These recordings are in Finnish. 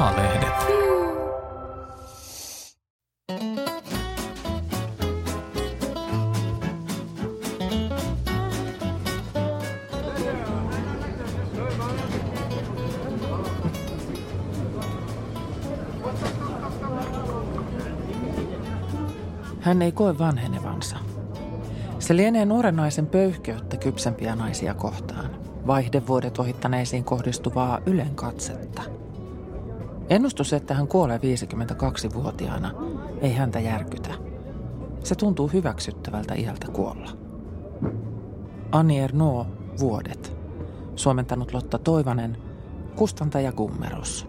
A-lehdet. Hän ei koe vanhenevansa. Se lienee nuoren naisen pöyhkeyttä kypsempiä naisia kohtaan, vaihdevuodet ohittaneisiin kohdistuvaa ylen katsetta. Ennustus, että hän kuolee 52-vuotiaana, ei häntä järkytä. Se tuntuu hyväksyttävältä iältä kuolla. Annie Ernaux, Vuodet. Suomentanut Lotta Toivanen, kustantaja Gummeros.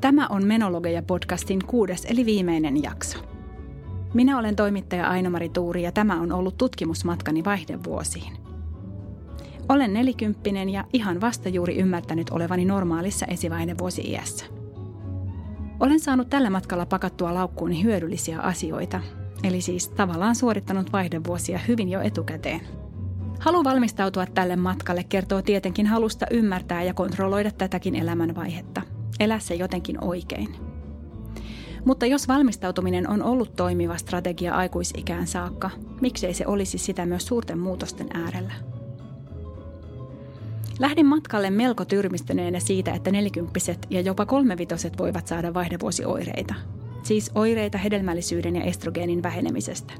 Tämä on Menologeja-podcastin kuudes eli viimeinen jakso. Minä olen toimittaja Aino-Mari Tuuri ja tämä on ollut tutkimusmatkani vaihdevuosiin. Olen nelikymppinen ja ihan vasta juuri ymmärtänyt olevani normaalissa esivaihevuosi-iässä. Olen saanut tällä matkalla pakattua laukkuuni hyödyllisiä asioita, eli siis tavallaan suorittanut vaihdevuosia hyvin jo etukäteen. Halu valmistautua tälle matkalle kertoo tietenkin halusta ymmärtää ja kontrolloida tätäkin elämänvaihetta – elää se jotenkin oikein. Mutta jos valmistautuminen on ollut toimiva strategia aikuisikään saakka, miksei se olisi sitä myös suurten muutosten äärellä? Lähdin matkalle melko tyrmistyneenä siitä, että nelikymppiset ja jopa kolmevitoset voivat saada vaihdevuosioireita. Siis oireita hedelmällisyyden ja estrogeenin vähenemisestä.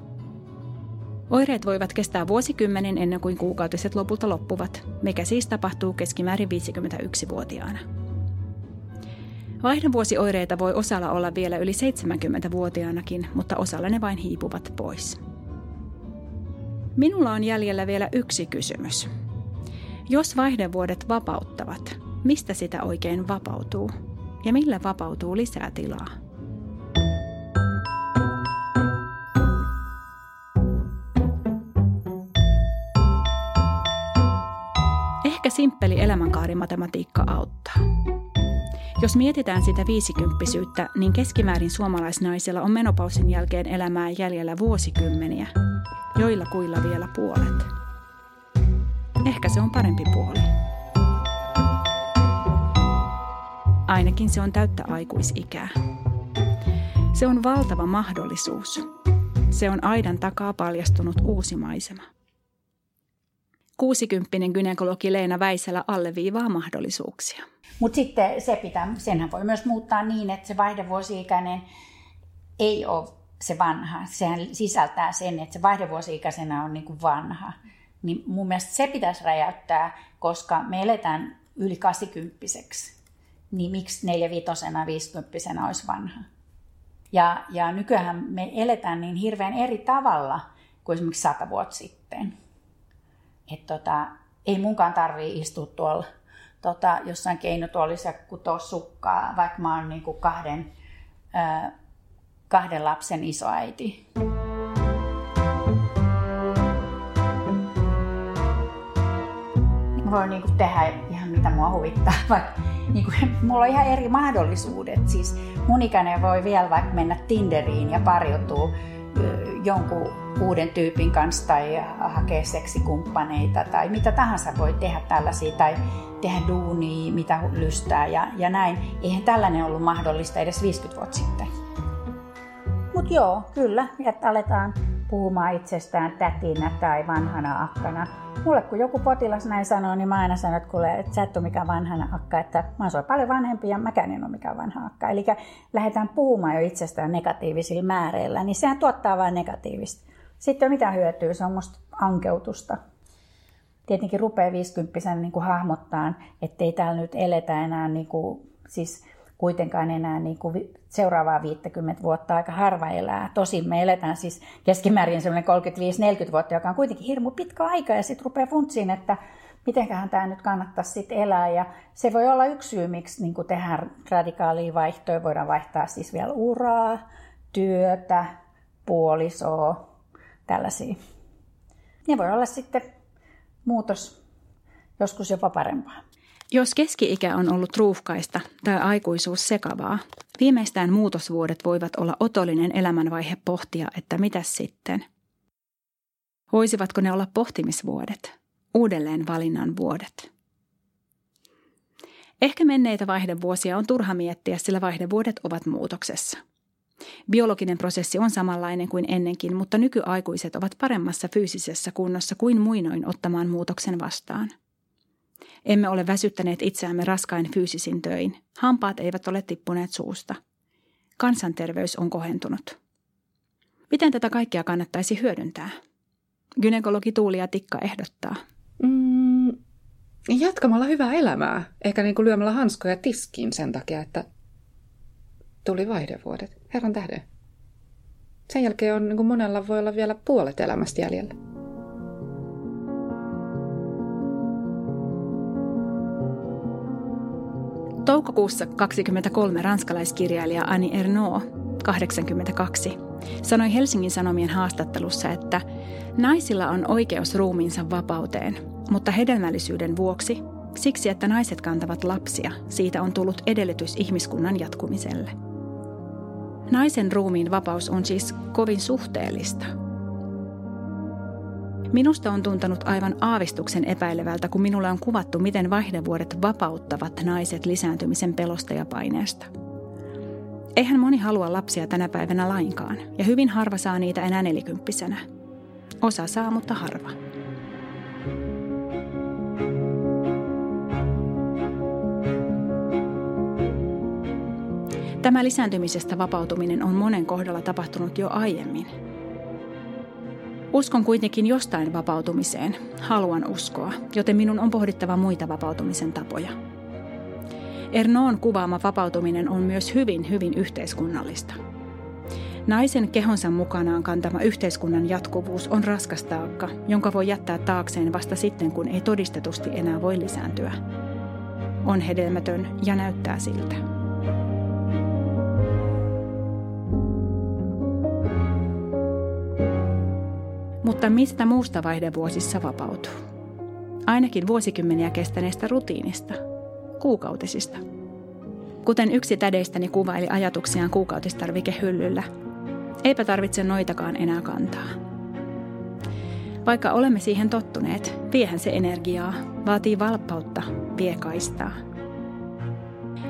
Oireet voivat kestää vuosikymmenen ennen kuin kuukautiset lopulta loppuvat, mikä siis tapahtuu keskimäärin 51-vuotiaana. Vaihdevuosioireita voi osalla olla vielä yli 70-vuotiaanakin, mutta osalla ne vain hiipuvat pois. Minulla on jäljellä vielä yksi kysymys. Jos vaihdevuodet vapauttavat, mistä sitä oikein vapautuu? Ja millä vapautuu lisää tilaa? Ehkä simppeli elämänkaarimatematiikka auttaa. Jos mietitään sitä viisikymppisyyttä, niin keskimäärin suomalaisnaisilla on menopausin jälkeen elämää jäljellä vuosikymmeniä, joilla kuilla vielä puolet. Ehkä se on parempi puoli. Ainakin se on täyttä aikuisikää. Se on valtava mahdollisuus. Se on aidan takaa paljastunut uusi maisema. 60 gynekologi Leena Väisälä alleviivaa mahdollisuuksia. Mutta sitten se pitää, senhän voi myös muuttaa niin, että se vaihdevuosi-ikäinen ei ole se vanha. Sehän sisältää sen, että se vaihdevuosi-ikäisenä on niin kuin vanha. Niin mun mielestä se pitäisi räjäyttää, koska me eletään yli 80 Niin miksi 4 vitosena 50 olisi vanha? Ja, ja nykyään me eletään niin hirveän eri tavalla kuin esimerkiksi sata vuotta sitten. Että tota, ei munkaan tarvii istua tuolla tota, jossain keinotuolissa kutoa sukkaa, vaikka mä oon niin kuin kahden, ää, kahden lapsen isoäiti. Mä voin niin kuin tehdä ihan mitä mua huvittaa, vaikka niin kuin, mulla on ihan eri mahdollisuudet. Siis mun voi vielä vaikka mennä Tinderiin ja pariutua jonkun uuden tyypin kanssa tai hakea seksikumppaneita tai mitä tahansa voi tehdä tällaisia tai tehdä duunia, mitä lystää ja, ja näin. Eihän tällainen ollut mahdollista edes 50 vuotta sitten. Mutta joo, kyllä, että aletaan puhumaan itsestään tätinä tai vanhana akkana. Mulle kun joku potilas näin sanoo, niin mä aina sanon, että kuule, että sä et ole mikään vanhana akka, että mä oon paljon vanhempi ja mäkään en ole mikään vanha akka. Eli lähdetään puhumaan jo itsestään negatiivisilla määreillä, niin sehän tuottaa vain negatiivista. Sitten mitä hyötyä, se on musta ankeutusta. Tietenkin rupeaa 50 niin hahmottaa, ettei täällä nyt eletä enää niin kuin, siis kuitenkaan enää niin kuin seuraavaa 50 vuotta aika harva elää. Tosin me eletään siis keskimäärin semmoinen 35-40 vuotta, joka on kuitenkin hirmu pitkä aika ja sitten rupeaa funtsiin, että mitenköhän tämä nyt kannattaisi sitten elää. Ja se voi olla yksi syy, miksi niin tehdään radikaalia vaihtoja. Voidaan vaihtaa siis vielä uraa, työtä, puolisoa, tällaisia. Ne voi olla sitten muutos joskus jopa parempaa. Jos keski-ikä on ollut ruuhkaista tai aikuisuus sekavaa, viimeistään muutosvuodet voivat olla otollinen elämänvaihe pohtia, että mitä sitten – Voisivatko ne olla pohtimisvuodet, uudelleen valinnan vuodet? Ehkä menneitä vaihdevuosia on turha miettiä, sillä vaihdevuodet ovat muutoksessa. Biologinen prosessi on samanlainen kuin ennenkin, mutta nykyaikuiset ovat paremmassa fyysisessä kunnossa kuin muinoin ottamaan muutoksen vastaan. Emme ole väsyttäneet itseämme raskain fyysisin töin. Hampaat eivät ole tippuneet suusta. Kansanterveys on kohentunut. Miten tätä kaikkea kannattaisi hyödyntää? Gynekologi Tuulia Tikka ehdottaa. Mm, jatkamalla hyvää elämää, eikä niin kuin lyömällä hanskoja tiskiin sen takia, että tuli vaihdevuodet. Herran tähden. Sen jälkeen on niin kuin monella voi olla vielä puolet elämästä jäljellä. Toukokuussa 23 ranskalaiskirjailija Annie Ernaux, 82, sanoi Helsingin Sanomien haastattelussa, että naisilla on oikeus ruumiinsa vapauteen, mutta hedelmällisyyden vuoksi, siksi että naiset kantavat lapsia, siitä on tullut edellytys ihmiskunnan jatkumiselle. Naisen ruumiin vapaus on siis kovin suhteellista. Minusta on tuntunut aivan aavistuksen epäilevältä, kun minulle on kuvattu, miten vaihdevuodet vapauttavat naiset lisääntymisen pelosta ja paineesta. Eihän moni halua lapsia tänä päivänä lainkaan, ja hyvin harva saa niitä enää nelikymppisenä. Osa saa, mutta harva. Tämä lisääntymisestä vapautuminen on monen kohdalla tapahtunut jo aiemmin. Uskon kuitenkin jostain vapautumiseen, haluan uskoa, joten minun on pohdittava muita vapautumisen tapoja. Ernoon kuvaama vapautuminen on myös hyvin, hyvin yhteiskunnallista. Naisen kehonsa mukanaan kantama yhteiskunnan jatkuvuus on raskas taakka, jonka voi jättää taakseen vasta sitten, kun ei todistetusti enää voi lisääntyä. On hedelmätön ja näyttää siltä. Mutta mistä muusta vaihdevuosissa vapautuu? Ainakin vuosikymmeniä kestäneestä rutiinista, kuukautisista. Kuten yksi tädeistäni kuvaili ajatuksiaan kuukautistarvikehyllyllä, eipä tarvitse noitakaan enää kantaa. Vaikka olemme siihen tottuneet, viehän se energiaa, vaatii valppautta, vie kaistaa.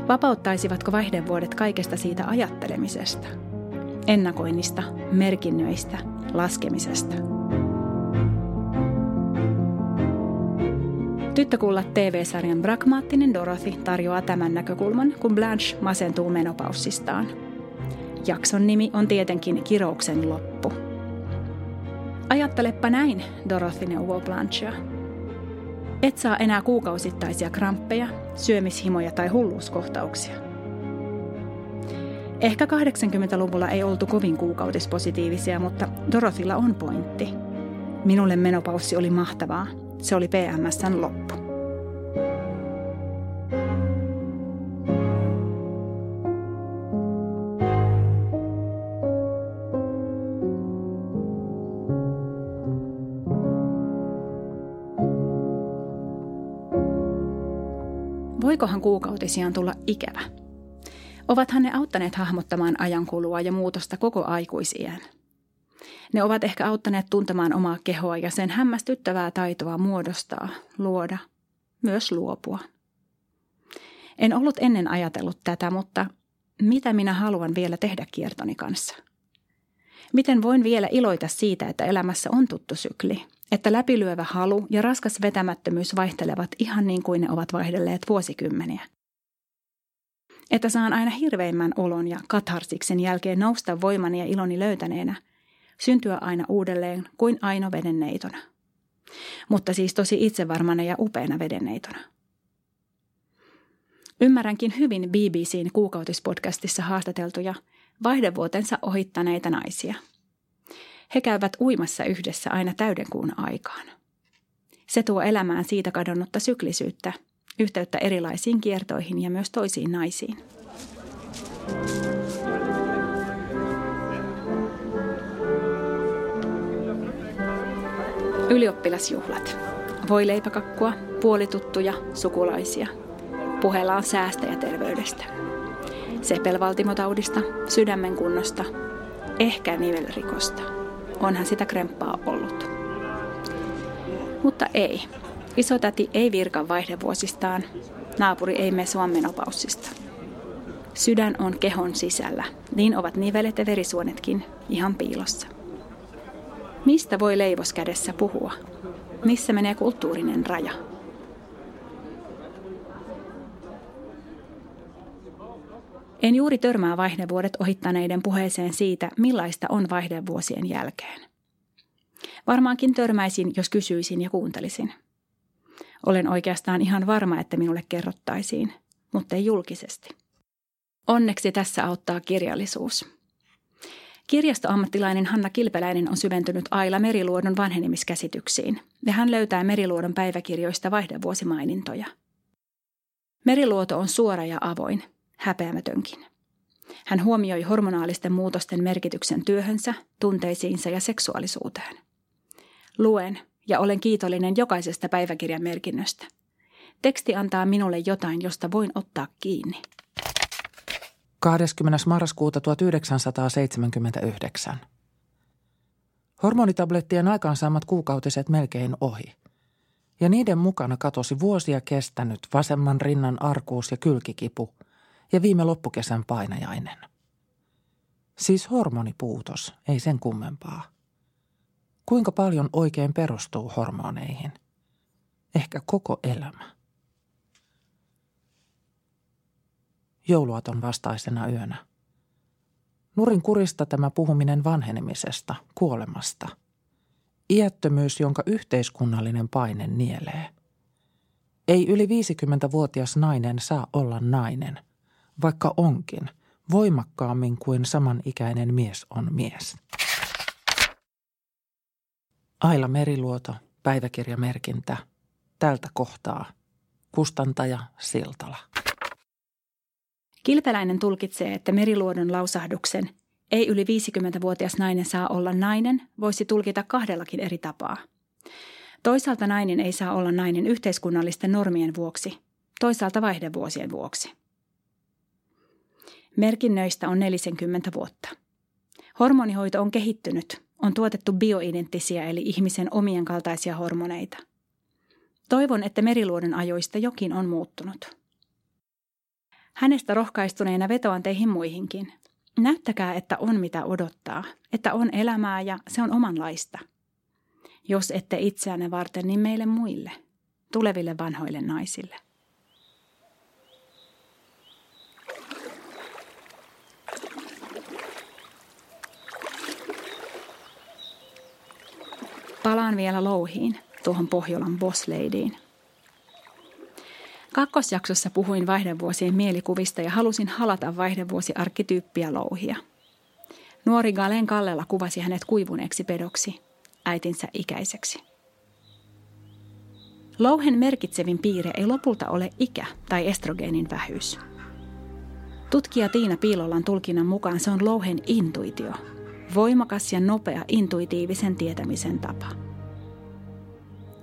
Vapauttaisivatko vaihdevuodet kaikesta siitä ajattelemisesta, ennakoinnista, merkinnöistä, laskemisesta – Tyttökullat TV-sarjan Pragmaattinen Dorothy tarjoaa tämän näkökulman, kun Blanche masentuu menopaussistaan. Jakson nimi on tietenkin Kirouksen loppu. Ajattelepa näin, Dorothy neuvoo Blanchea. Et saa enää kuukausittaisia kramppeja, syömishimoja tai hulluuskohtauksia. Ehkä 80-luvulla ei oltu kovin kuukautispositiivisia, mutta Dorothylla on pointti. Minulle menopaussi oli mahtavaa – se oli PMSn loppu. Voikohan kuukautisiaan tulla ikävä? Ovathan ne auttaneet hahmottamaan ajankulua ja muutosta koko aikuisien – ne ovat ehkä auttaneet tuntemaan omaa kehoa ja sen hämmästyttävää taitoa muodostaa, luoda, myös luopua. En ollut ennen ajatellut tätä, mutta mitä minä haluan vielä tehdä kiertoni kanssa? Miten voin vielä iloita siitä, että elämässä on tuttu sykli, että läpilyövä halu ja raskas vetämättömyys vaihtelevat ihan niin kuin ne ovat vaihdelleet vuosikymmeniä? Että saan aina hirveimmän olon ja katharsiksen jälkeen nousta voimani ja iloni löytäneenä – syntyä aina uudelleen kuin aino vedenneitona. Mutta siis tosi itsevarmana ja upeana vedenneitona. Ymmärränkin hyvin BBCn kuukautispodcastissa haastateltuja vaihdevuotensa ohittaneita naisia. He käyvät uimassa yhdessä aina täydenkuun aikaan. Se tuo elämään siitä kadonnutta syklisyyttä, yhteyttä erilaisiin kiertoihin ja myös toisiin naisiin. Ylioppilasjuhlat. Voileipäkakkua, puolituttuja, sukulaisia. Puhellaan säästä ja terveydestä. Sepelvaltimotaudista, sydämen kunnosta, ehkä nivelrikosta. Onhan sitä kremppaa ollut. Mutta ei. Isotäti ei virkan vaihdevuosistaan. Naapuri ei mesua menopaussista. Sydän on kehon sisällä. Niin ovat nivelet ja verisuonetkin ihan piilossa. Mistä voi leivos kädessä puhua? Missä menee kulttuurinen raja? En juuri törmää vaihdevuodet ohittaneiden puheeseen siitä, millaista on vaihdevuosien jälkeen. Varmaankin törmäisin, jos kysyisin ja kuuntelisin. Olen oikeastaan ihan varma, että minulle kerrottaisiin, mutta ei julkisesti. Onneksi tässä auttaa kirjallisuus. Kirjastoammattilainen Hanna Kilpeläinen on syventynyt Aila Meriluodon vanhenemiskäsityksiin, ja hän löytää Meriluodon päiväkirjoista vaihdevuosimainintoja. Meriluoto on suora ja avoin, häpeämätönkin. Hän huomioi hormonaalisten muutosten merkityksen työhönsä, tunteisiinsa ja seksuaalisuuteen. Luen ja olen kiitollinen jokaisesta päiväkirjan merkinnöstä. Teksti antaa minulle jotain, josta voin ottaa kiinni. 20. marraskuuta 1979. Hormonitablettien aikaansaamat kuukautiset melkein ohi. Ja niiden mukana katosi vuosia kestänyt vasemman rinnan arkuus ja kylkikipu ja viime loppukesän painajainen. Siis hormonipuutos, ei sen kummempaa. Kuinka paljon oikein perustuu hormoneihin? Ehkä koko elämä. Jouluaton vastaisena yönä. Nurin kurista tämä puhuminen vanhenemisesta, kuolemasta. Iättömyys, jonka yhteiskunnallinen paine nielee. Ei yli 50-vuotias nainen saa olla nainen, vaikka onkin, voimakkaammin kuin samanikäinen mies on mies. Aila Meriluoto, päiväkirjamerkintä, tältä kohtaa. Kustantaja Siltala. Kilpeläinen tulkitsee, että meriluodon lausahduksen ei yli 50-vuotias nainen saa olla nainen voisi tulkita kahdellakin eri tapaa. Toisaalta nainen ei saa olla nainen yhteiskunnallisten normien vuoksi, toisaalta vaihdevuosien vuoksi. Merkinnöistä on 40 vuotta. Hormonihoito on kehittynyt, on tuotettu bioidenttisiä eli ihmisen omien kaltaisia hormoneita. Toivon, että meriluodon ajoista jokin on muuttunut. Hänestä rohkaistuneena vetoan teihin muihinkin. Näyttäkää, että on mitä odottaa, että on elämää ja se on omanlaista. Jos ette itseänne varten, niin meille muille, tuleville vanhoille naisille. Palaan vielä louhiin, tuohon Pohjolan bossleidiin – Kakkosjaksossa puhuin vaihdevuosien mielikuvista ja halusin halata vaihdevuosiarkkityyppiä louhia. Nuori Galen Kallella kuvasi hänet kuivuneeksi pedoksi, äitinsä ikäiseksi. Louhen merkitsevin piirre ei lopulta ole ikä tai estrogeenin vähyys. Tutkija Tiina Piilolan tulkinnan mukaan se on louhen intuitio, voimakas ja nopea intuitiivisen tietämisen tapa –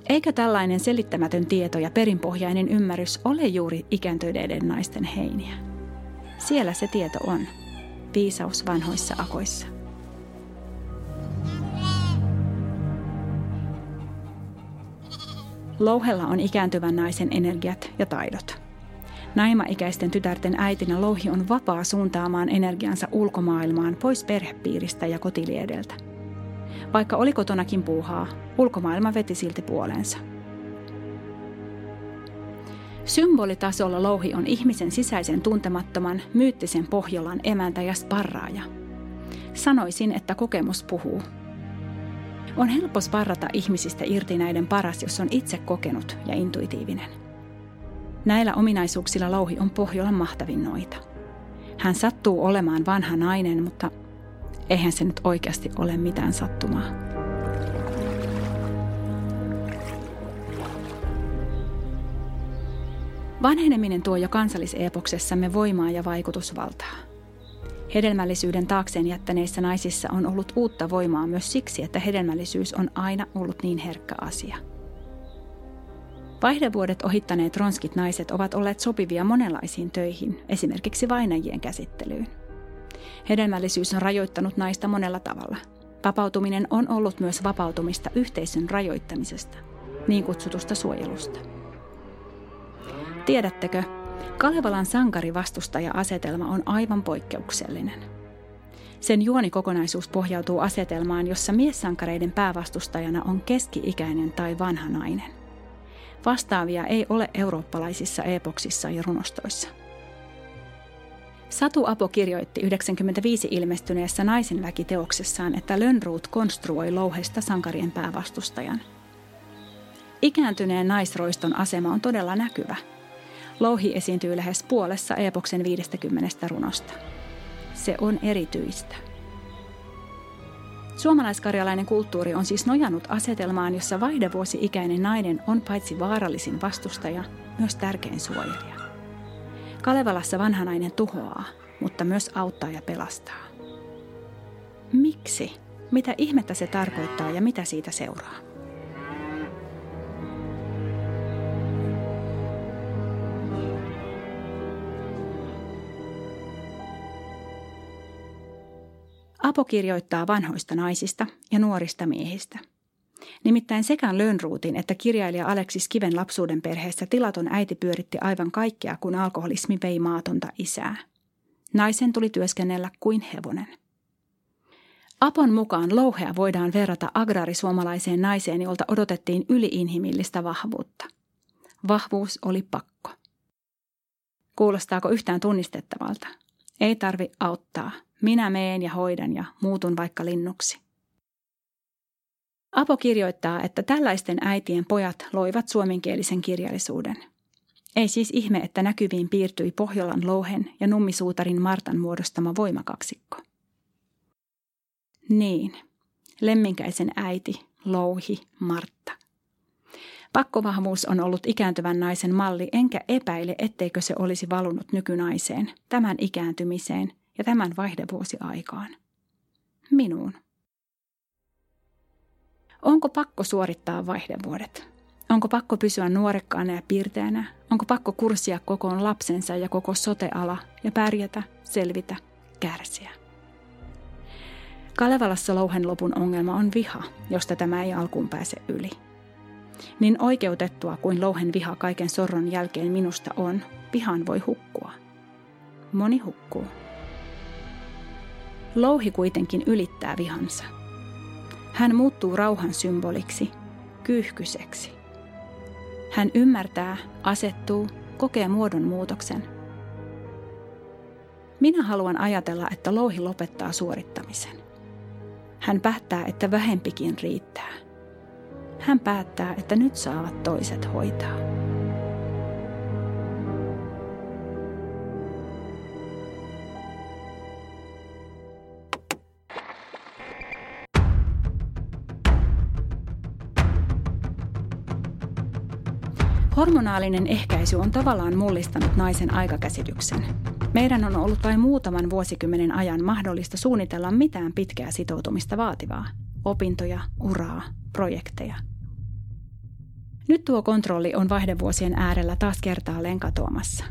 Eikö tällainen selittämätön tieto ja perinpohjainen ymmärrys ole juuri ikääntyneiden naisten heiniä? Siellä se tieto on. Viisaus vanhoissa akoissa. Louhella on ikääntyvän naisen energiat ja taidot. Naimaikäisten tytärten äitinä louhi on vapaa suuntaamaan energiansa ulkomaailmaan pois perhepiiristä ja kotiliedeltä. Vaikka oli kotonakin puuhaa, ulkomaailma veti silti puoleensa. Symbolitasolla louhi on ihmisen sisäisen tuntemattoman, myyttisen Pohjolan emäntä ja sparraaja. Sanoisin, että kokemus puhuu. On helppo sparrata ihmisistä irti näiden paras, jos on itse kokenut ja intuitiivinen. Näillä ominaisuuksilla louhi on Pohjolan mahtavin noita. Hän sattuu olemaan vanha nainen, mutta eihän se nyt oikeasti ole mitään sattumaa. Vanheneminen tuo jo kansalliseepoksessamme voimaa ja vaikutusvaltaa. Hedelmällisyyden taakseen jättäneissä naisissa on ollut uutta voimaa myös siksi, että hedelmällisyys on aina ollut niin herkkä asia. Vaihdevuodet ohittaneet ronskit naiset ovat olleet sopivia monenlaisiin töihin, esimerkiksi vainajien käsittelyyn. Hedelmällisyys on rajoittanut naista monella tavalla. Vapautuminen on ollut myös vapautumista yhteisön rajoittamisesta. niin kutsutusta suojelusta. Tiedättekö, Kalevalan sankarivastustaja-asetelma on aivan poikkeuksellinen. Sen juonikokonaisuus pohjautuu asetelmaan, jossa miessankareiden päävastustajana on keski-ikäinen tai vanha nainen. Vastaavia ei ole eurooppalaisissa epoksissa ja runostoissa. Satu Apo kirjoitti 95 ilmestyneessä naisenväkiteoksessaan, että Lönnruut konstruoi louhesta sankarien päävastustajan. Ikääntyneen naisroiston asema on todella näkyvä – Louhi esiintyy lähes puolessa epoksen 50 runosta. Se on erityistä. Suomalaiskarjalainen kulttuuri on siis nojannut asetelmaan, jossa vaihdevuosi-ikäinen nainen on paitsi vaarallisin vastustaja, myös tärkein suojelija. Kalevalassa vanha nainen tuhoaa, mutta myös auttaa ja pelastaa. Miksi? Mitä ihmettä se tarkoittaa ja mitä siitä seuraa? Apo kirjoittaa vanhoista naisista ja nuorista miehistä. Nimittäin sekä Lönnruutin että kirjailija Aleksis Kiven lapsuuden perheessä tilaton äiti pyöritti aivan kaikkea, kun alkoholismi vei maatonta isää. Naisen tuli työskennellä kuin hevonen. Apon mukaan louhea voidaan verrata agrarisuomalaiseen naiseen, jolta odotettiin yliinhimillistä vahvuutta. Vahvuus oli pakko. Kuulostaako yhtään tunnistettavalta? Ei tarvi auttaa. Minä meen ja hoidan ja muutun vaikka linnuksi. Apo kirjoittaa, että tällaisten äitien pojat loivat suomenkielisen kirjallisuuden. Ei siis ihme, että näkyviin piirtyi Pohjolan louhen ja nummisuutarin Martan muodostama voimakaksikko. Niin, lemminkäisen äiti, louhi, Martta. Pakkovahvuus on ollut ikääntyvän naisen malli, enkä epäile, etteikö se olisi valunut nykynaiseen, tämän ikääntymiseen – ja tämän vaihdevuosi aikaan. Minuun. Onko pakko suorittaa vaihdevuodet? Onko pakko pysyä nuorekkaana ja piirteänä? Onko pakko kurssia kokoon lapsensa ja koko soteala ja pärjätä, selvitä, kärsiä? Kalevalassa louhen lopun ongelma on viha, josta tämä ei alkuun pääse yli. Niin oikeutettua kuin louhen viha kaiken sorron jälkeen minusta on, vihan voi hukkua. Moni hukkuu. Louhi kuitenkin ylittää vihansa. Hän muuttuu rauhan symboliksi, kyyhkyseksi. Hän ymmärtää, asettuu, kokee muodon muutoksen. Minä haluan ajatella, että louhi lopettaa suorittamisen. Hän päättää, että vähempikin riittää. Hän päättää, että nyt saavat toiset hoitaa. Hormonaalinen ehkäisy on tavallaan mullistanut naisen aikakäsityksen. Meidän on ollut vain muutaman vuosikymmenen ajan mahdollista suunnitella mitään pitkää sitoutumista vaativaa. Opintoja, uraa, projekteja. Nyt tuo kontrolli on vaihdevuosien äärellä taas kertaalleen katoamassa.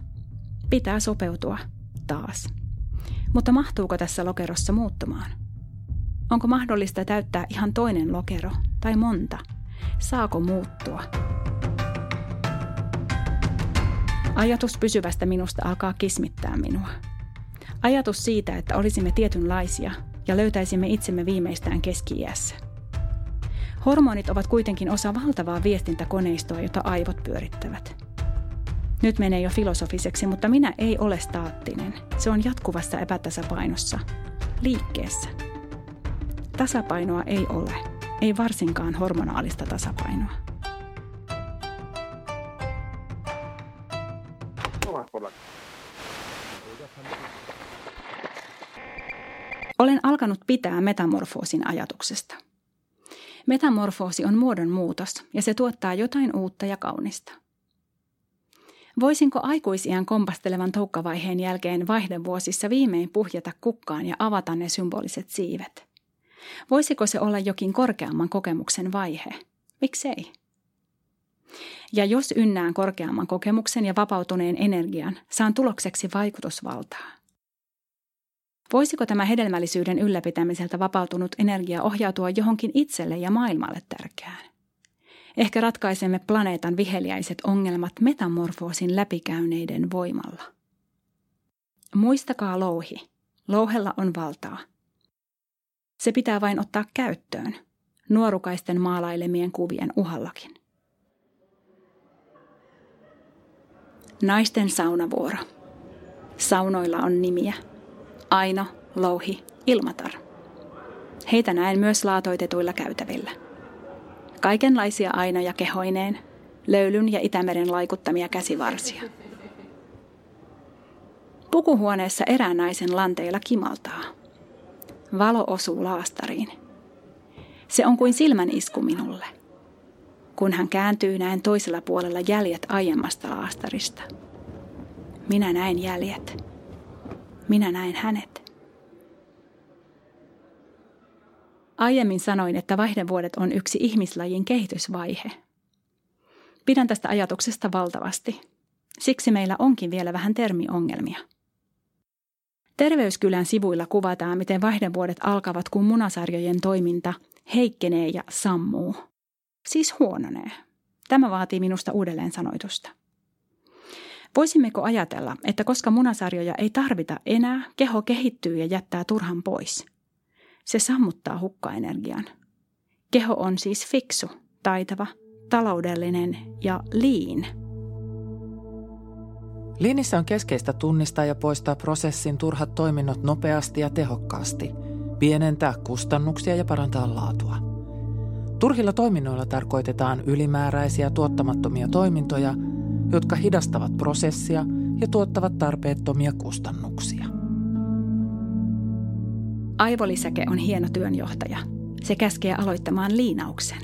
Pitää sopeutua taas. Mutta mahtuuko tässä lokerossa muuttumaan? Onko mahdollista täyttää ihan toinen lokero tai monta? Saako muuttua? Ajatus pysyvästä minusta alkaa kismittää minua. Ajatus siitä, että olisimme tietynlaisia ja löytäisimme itsemme viimeistään keski-iässä. Hormonit ovat kuitenkin osa valtavaa viestintäkoneistoa, jota aivot pyörittävät. Nyt menee jo filosofiseksi, mutta minä ei ole staattinen. Se on jatkuvassa epätasapainossa, liikkeessä. Tasapainoa ei ole, ei varsinkaan hormonaalista tasapainoa. Olen alkanut pitää metamorfoosin ajatuksesta. Metamorfoosi on muodon muutos ja se tuottaa jotain uutta ja kaunista. Voisinko aikuisiän kompastelevan toukkavaiheen jälkeen vaihdevuosissa viimein puhjata kukkaan ja avata ne symboliset siivet? Voisiko se olla jokin korkeamman kokemuksen vaihe? Miksei? Ja jos ynnään korkeamman kokemuksen ja vapautuneen energian, saan tulokseksi vaikutusvaltaa. Voisiko tämä hedelmällisyyden ylläpitämiseltä vapautunut energia ohjautua johonkin itselle ja maailmalle tärkeään? Ehkä ratkaisemme planeetan viheliäiset ongelmat metamorfoosin läpikäyneiden voimalla. Muistakaa louhi. Louhella on valtaa. Se pitää vain ottaa käyttöön, nuorukaisten maalailemien kuvien uhallakin. Naisten saunavuoro. Saunoilla on nimiä. Aino, Louhi, Ilmatar. Heitä näen myös laatoitetuilla käytävillä. Kaikenlaisia ainoja kehoineen, löylyn ja Itämeren laikuttamia käsivarsia. Pukuhuoneessa erään naisen lanteilla kimaltaa. Valo osuu laastariin. Se on kuin silmän isku minulle. Kun hän kääntyy, näen toisella puolella jäljet aiemmasta laastarista. Minä näen jäljet. Minä näen hänet. Aiemmin sanoin, että vaihdevuodet on yksi ihmislajin kehitysvaihe. Pidän tästä ajatuksesta valtavasti. Siksi meillä onkin vielä vähän termiongelmia. Terveyskylän sivuilla kuvataan, miten vaihdevuodet alkavat, kun munasarjojen toiminta heikkenee ja sammuu. Siis huononee. Tämä vaatii minusta uudelleen sanoitusta. Voisimmeko ajatella, että koska munasarjoja ei tarvita enää, keho kehittyy ja jättää turhan pois? Se sammuttaa hukkaenergian. Keho on siis fiksu, taitava, taloudellinen ja liin. Liinissä on keskeistä tunnistaa ja poistaa prosessin turhat toiminnot nopeasti ja tehokkaasti, pienentää kustannuksia ja parantaa laatua. Turhilla toiminnoilla tarkoitetaan ylimääräisiä tuottamattomia toimintoja, jotka hidastavat prosessia ja tuottavat tarpeettomia kustannuksia. Aivolisäke on hieno työnjohtaja. Se käskee aloittamaan liinauksen.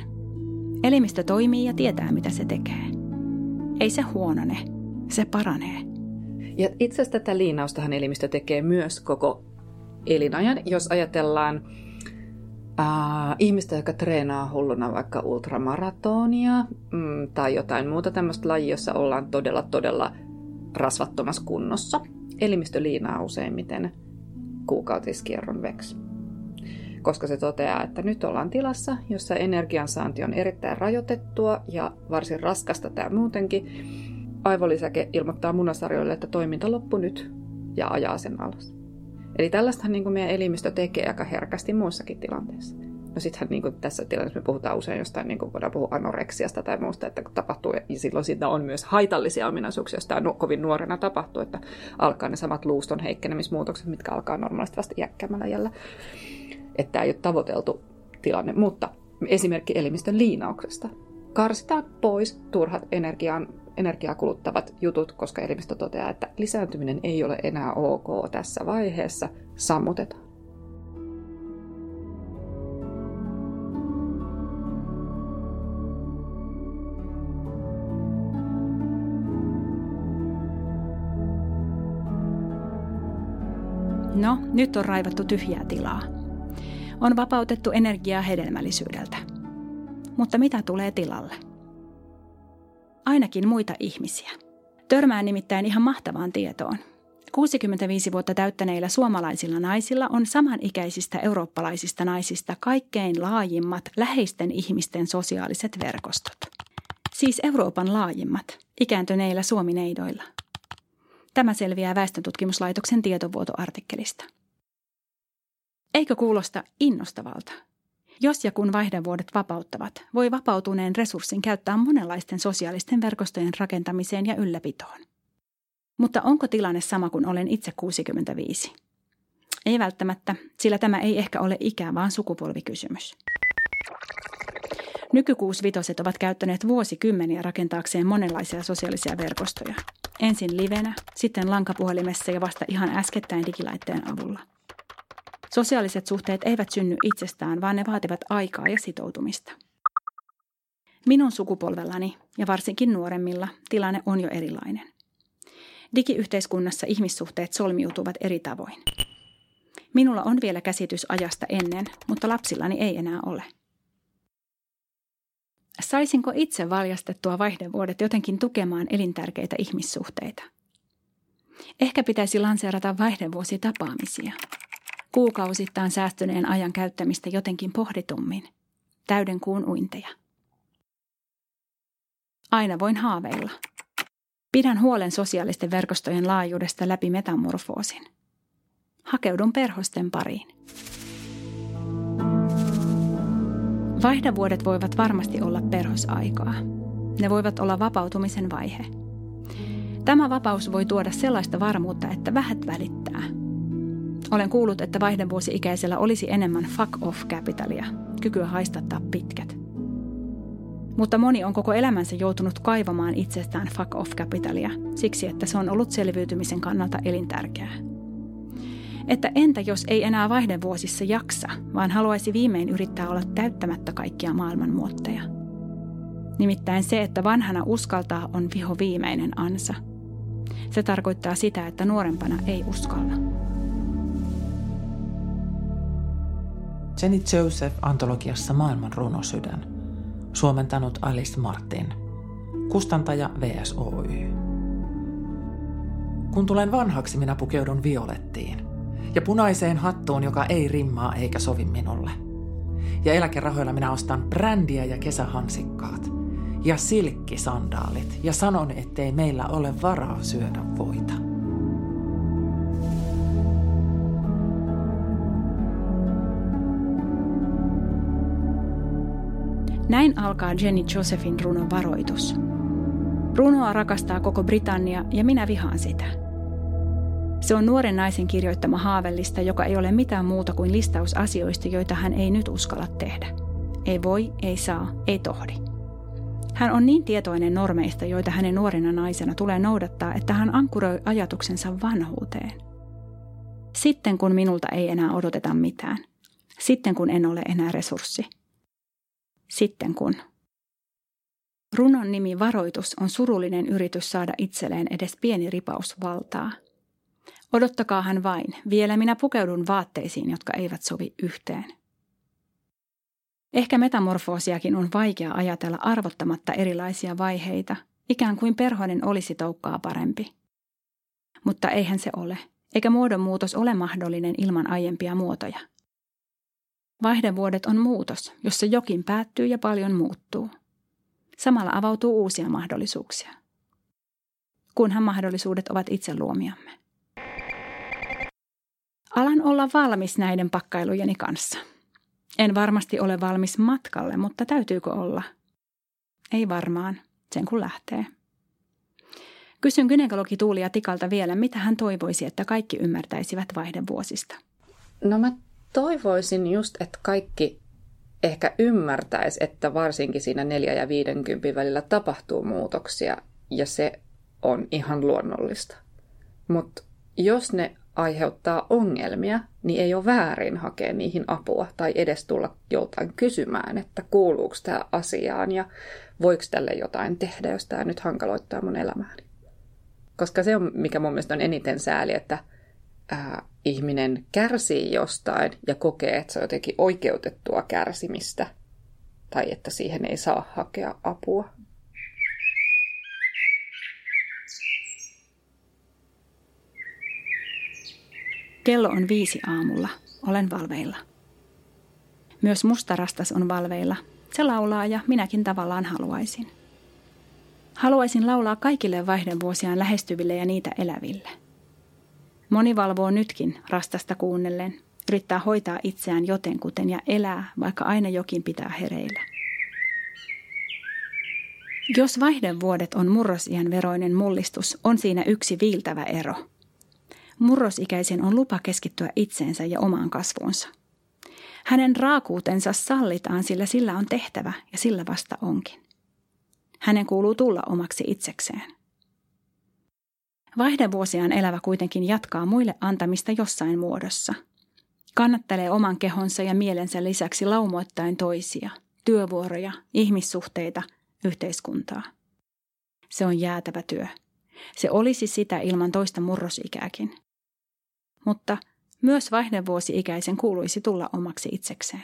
Elimistö toimii ja tietää, mitä se tekee. Ei se huonone, se paranee. Ja itse asiassa tätä liinaustahan elimistö tekee myös koko elinajan. Jos ajatellaan ihmistä, joka treenaa hulluna vaikka ultramaratonia mm, tai jotain muuta tämmöistä lajia, jossa ollaan todella, todella rasvattomassa kunnossa. Elimistö liinaa useimmiten kuukautiskierron veksi. Koska se toteaa, että nyt ollaan tilassa, jossa energiansaanti on erittäin rajoitettua ja varsin raskasta tämä muutenkin. Aivolisäke ilmoittaa munasarjoille, että toiminta loppu nyt ja ajaa sen alas. Eli tällaistahan niin kuin meidän elimistö tekee aika herkästi muissakin tilanteissa. No sittenhän niin kuin tässä tilanteessa me puhutaan usein jostain, niin kuin voidaan puhua anoreksiasta tai muusta, että kun tapahtuu, ja silloin siitä on myös haitallisia ominaisuuksia, jos tämä kovin nuorena tapahtuu, että alkaa ne samat luuston heikkenemismuutokset, mitkä alkaa normaalisti vasta iäkkäämällä jällä. Että tämä ei ole tavoiteltu tilanne, mutta esimerkki elimistön liinauksesta. Karsitaan pois turhat energian, energiaa kuluttavat jutut, koska elimistö toteaa, että lisääntyminen ei ole enää ok tässä vaiheessa, sammutetaan. No, nyt on raivattu tyhjää tilaa. On vapautettu energiaa hedelmällisyydeltä. Mutta mitä tulee tilalle? Ainakin muita ihmisiä. Törmään nimittäin ihan mahtavaan tietoon. 65 vuotta täyttäneillä suomalaisilla naisilla on samanikäisistä eurooppalaisista naisista kaikkein laajimmat läheisten ihmisten sosiaaliset verkostot. Siis Euroopan laajimmat, ikääntyneillä suomineidoilla – Tämä selviää väestöntutkimuslaitoksen tietovuotoartikkelista. Eikö kuulosta innostavalta? Jos ja kun vaihdevuodet vapauttavat, voi vapautuneen resurssin käyttää monenlaisten sosiaalisten verkostojen rakentamiseen ja ylläpitoon. Mutta onko tilanne sama kuin olen itse 65? Ei välttämättä, sillä tämä ei ehkä ole ikä, vaan sukupolvikysymys. Nykykuusvitoset ovat käyttäneet vuosikymmeniä rakentaakseen monenlaisia sosiaalisia verkostoja. Ensin livenä, sitten lankapuhelimessa ja vasta ihan äskettäin digilaitteen avulla. Sosiaaliset suhteet eivät synny itsestään, vaan ne vaativat aikaa ja sitoutumista. Minun sukupolvellani ja varsinkin nuoremmilla tilanne on jo erilainen. Digiyhteiskunnassa ihmissuhteet solmiutuvat eri tavoin. Minulla on vielä käsitys ajasta ennen, mutta lapsillani ei enää ole – Saisinko itse valjastettua vaihdevuodet jotenkin tukemaan elintärkeitä ihmissuhteita? Ehkä pitäisi lanseerata vaihdevuositapaamisia. Kuukausittain säästyneen ajan käyttämistä jotenkin pohditummin. Täyden kuun uinteja. Aina voin haaveilla. Pidän huolen sosiaalisten verkostojen laajuudesta läpi metamorfoosin. Hakeudun perhosten pariin. Vaihdavuodet voivat varmasti olla perhosaikaa. Ne voivat olla vapautumisen vaihe. Tämä vapaus voi tuoda sellaista varmuutta, että vähät välittää. Olen kuullut, että vaihdevuosi-ikäisellä olisi enemmän fuck off capitalia, kykyä haistattaa pitkät. Mutta moni on koko elämänsä joutunut kaivamaan itsestään fuck off capitalia siksi, että se on ollut selviytymisen kannalta elintärkeää. Että entä jos ei enää vaihdevuosissa jaksa, vaan haluaisi viimein yrittää olla täyttämättä kaikkia maailman muotteja. Nimittäin se, että vanhana uskaltaa on viho viimeinen ansa. Se tarkoittaa sitä, että nuorempana ei uskalla. Jenny Joseph antologiassa Maailman runosydän. Suomentanut Alice Martin. Kustantaja VSOY. Kun tulen vanhaksi, minä pukeudun violettiin ja punaiseen hattuun, joka ei rimmaa eikä sovi minulle. Ja eläkerahoilla minä ostan brändiä ja kesähansikkaat ja silkkisandaalit ja sanon, ettei meillä ole varaa syödä voita. Näin alkaa Jenny Josephin runon varoitus. Runoa rakastaa koko Britannia ja minä vihaan sitä – se on nuoren naisen kirjoittama haavellista, joka ei ole mitään muuta kuin listaus asioista, joita hän ei nyt uskalla tehdä. Ei voi, ei saa, ei tohdi. Hän on niin tietoinen normeista, joita hänen nuorena naisena tulee noudattaa, että hän ankuroi ajatuksensa vanhuuteen. Sitten kun minulta ei enää odoteta mitään. Sitten kun en ole enää resurssi. Sitten kun. Runon nimi Varoitus on surullinen yritys saada itselleen edes pieni ripaus valtaa – Odottakaa hän vain, vielä minä pukeudun vaatteisiin, jotka eivät sovi yhteen. Ehkä metamorfoosiakin on vaikea ajatella arvottamatta erilaisia vaiheita, ikään kuin perhonen olisi toukkaa parempi. Mutta eihän se ole, eikä muodonmuutos ole mahdollinen ilman aiempia muotoja. Vaihdevuodet on muutos, jossa jokin päättyy ja paljon muuttuu. Samalla avautuu uusia mahdollisuuksia. Kunhan mahdollisuudet ovat itse luomiamme. Alan olla valmis näiden pakkailujeni kanssa. En varmasti ole valmis matkalle, mutta täytyykö olla? Ei varmaan, sen kun lähtee. Kysyn gynekologi Tuulia Tikalta vielä, mitä hän toivoisi, että kaikki ymmärtäisivät vaihdevuosista. No mä toivoisin just, että kaikki ehkä ymmärtäisi, että varsinkin siinä 4 ja 50 välillä tapahtuu muutoksia ja se on ihan luonnollista. Mutta jos ne aiheuttaa ongelmia, niin ei ole väärin hakea niihin apua tai edes tulla joltain kysymään, että kuuluuko tämä asiaan ja voiko tälle jotain tehdä, jos tämä nyt hankaloittaa mun elämääni. Koska se on, mikä mun mielestä on eniten sääli, että ää, ihminen kärsii jostain ja kokee, että se on jotenkin oikeutettua kärsimistä tai että siihen ei saa hakea apua. Kello on viisi aamulla. Olen valveilla. Myös mustarastas on valveilla. Se laulaa ja minäkin tavallaan haluaisin. Haluaisin laulaa kaikille vaihdevuosiaan lähestyville ja niitä eläville. Moni valvoo nytkin rastasta kuunnellen, yrittää hoitaa itseään jotenkuten ja elää, vaikka aina jokin pitää hereillä. Jos vaihdevuodet on murrosiän veroinen mullistus, on siinä yksi viiltävä ero – Murrosikäisen on lupa keskittyä itseensä ja omaan kasvuunsa. Hänen raakuutensa sallitaan, sillä sillä on tehtävä ja sillä vasta onkin. Hänen kuuluu tulla omaksi itsekseen. Vaihdevuosiaan elävä kuitenkin jatkaa muille antamista jossain muodossa. Kannattelee oman kehonsa ja mielensä lisäksi laumoittain toisia, työvuoroja, ihmissuhteita, yhteiskuntaa. Se on jäätävä työ. Se olisi sitä ilman toista murrosikääkin mutta myös vaihdevuosi-ikäisen kuuluisi tulla omaksi itsekseen.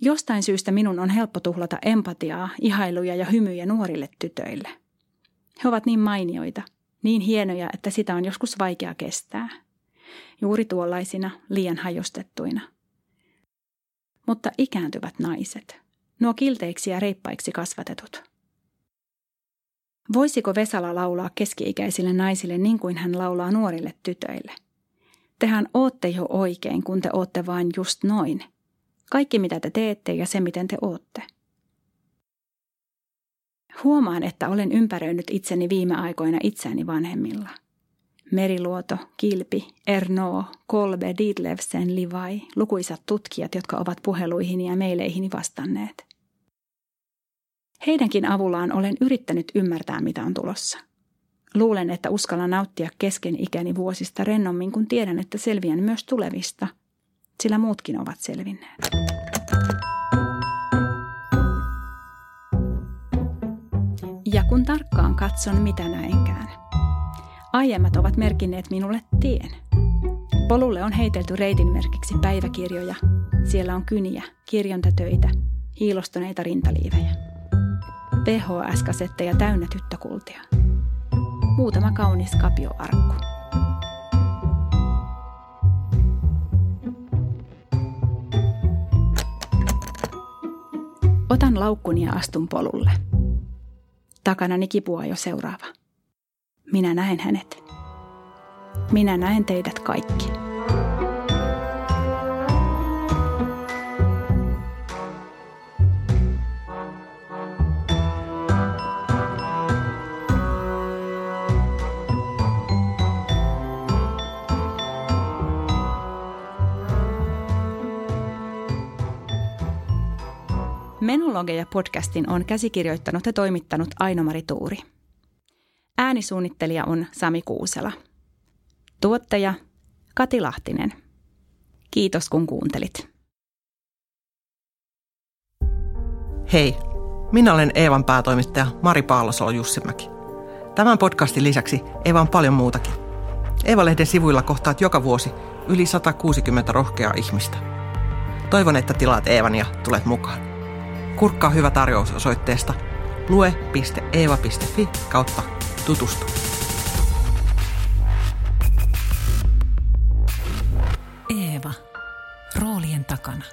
Jostain syystä minun on helppo tuhlata empatiaa, ihailuja ja hymyjä nuorille tytöille. He ovat niin mainioita, niin hienoja, että sitä on joskus vaikea kestää. Juuri tuollaisina, liian hajostettuina. Mutta ikääntyvät naiset, nuo kilteiksi ja reippaiksi kasvatetut. Voisiko Vesala laulaa keski-ikäisille naisille niin kuin hän laulaa nuorille tytöille? Tehän ootte jo oikein, kun te ootte vain just noin. Kaikki mitä te teette ja se miten te ootte. Huomaan, että olen ympäröinyt itseni viime aikoina itseäni vanhemmilla. Meriluoto, Kilpi, Erno, Kolbe, Dietlevsen, Livai, lukuisat tutkijat, jotka ovat puheluihini ja meileihini vastanneet. Heidänkin avullaan olen yrittänyt ymmärtää, mitä on tulossa. Luulen, että uskallan nauttia kesken ikäni vuosista rennommin, kun tiedän, että selviän myös tulevista, sillä muutkin ovat selvinneet. Kun tarkkaan katson, mitä näenkään. Aiemmat ovat merkinneet minulle tien. Polulle on heitelty reitin merkiksi päiväkirjoja. Siellä on kyniä, kirjontatöitä, hiilostuneita rintaliivejä. VHS-kasetteja täynnä tyttökultia. Muutama kaunis kapioarkku. Otan laukkuni ja astun polulle. Takanani kipua jo seuraava. Minä näen hänet. Minä näen teidät kaikki. Menologeja podcastin on käsikirjoittanut ja toimittanut Ainomari Tuuri. Äänisuunnittelija on Sami Kuusela. Tuottaja Kati Lahtinen. Kiitos kun kuuntelit. Hei, minä olen Eevan päätoimittaja Mari Paalosolo Jussimäki. Tämän podcastin lisäksi Eeva on paljon muutakin. Eeva-lehden sivuilla kohtaat joka vuosi yli 160 rohkeaa ihmistä. Toivon, että tilaat Eevan ja tulet mukaan. Kurkkaa hyvä tarjous osoitteesta lue.eeva.fi kautta tutustu. Eeva. Roolien takana.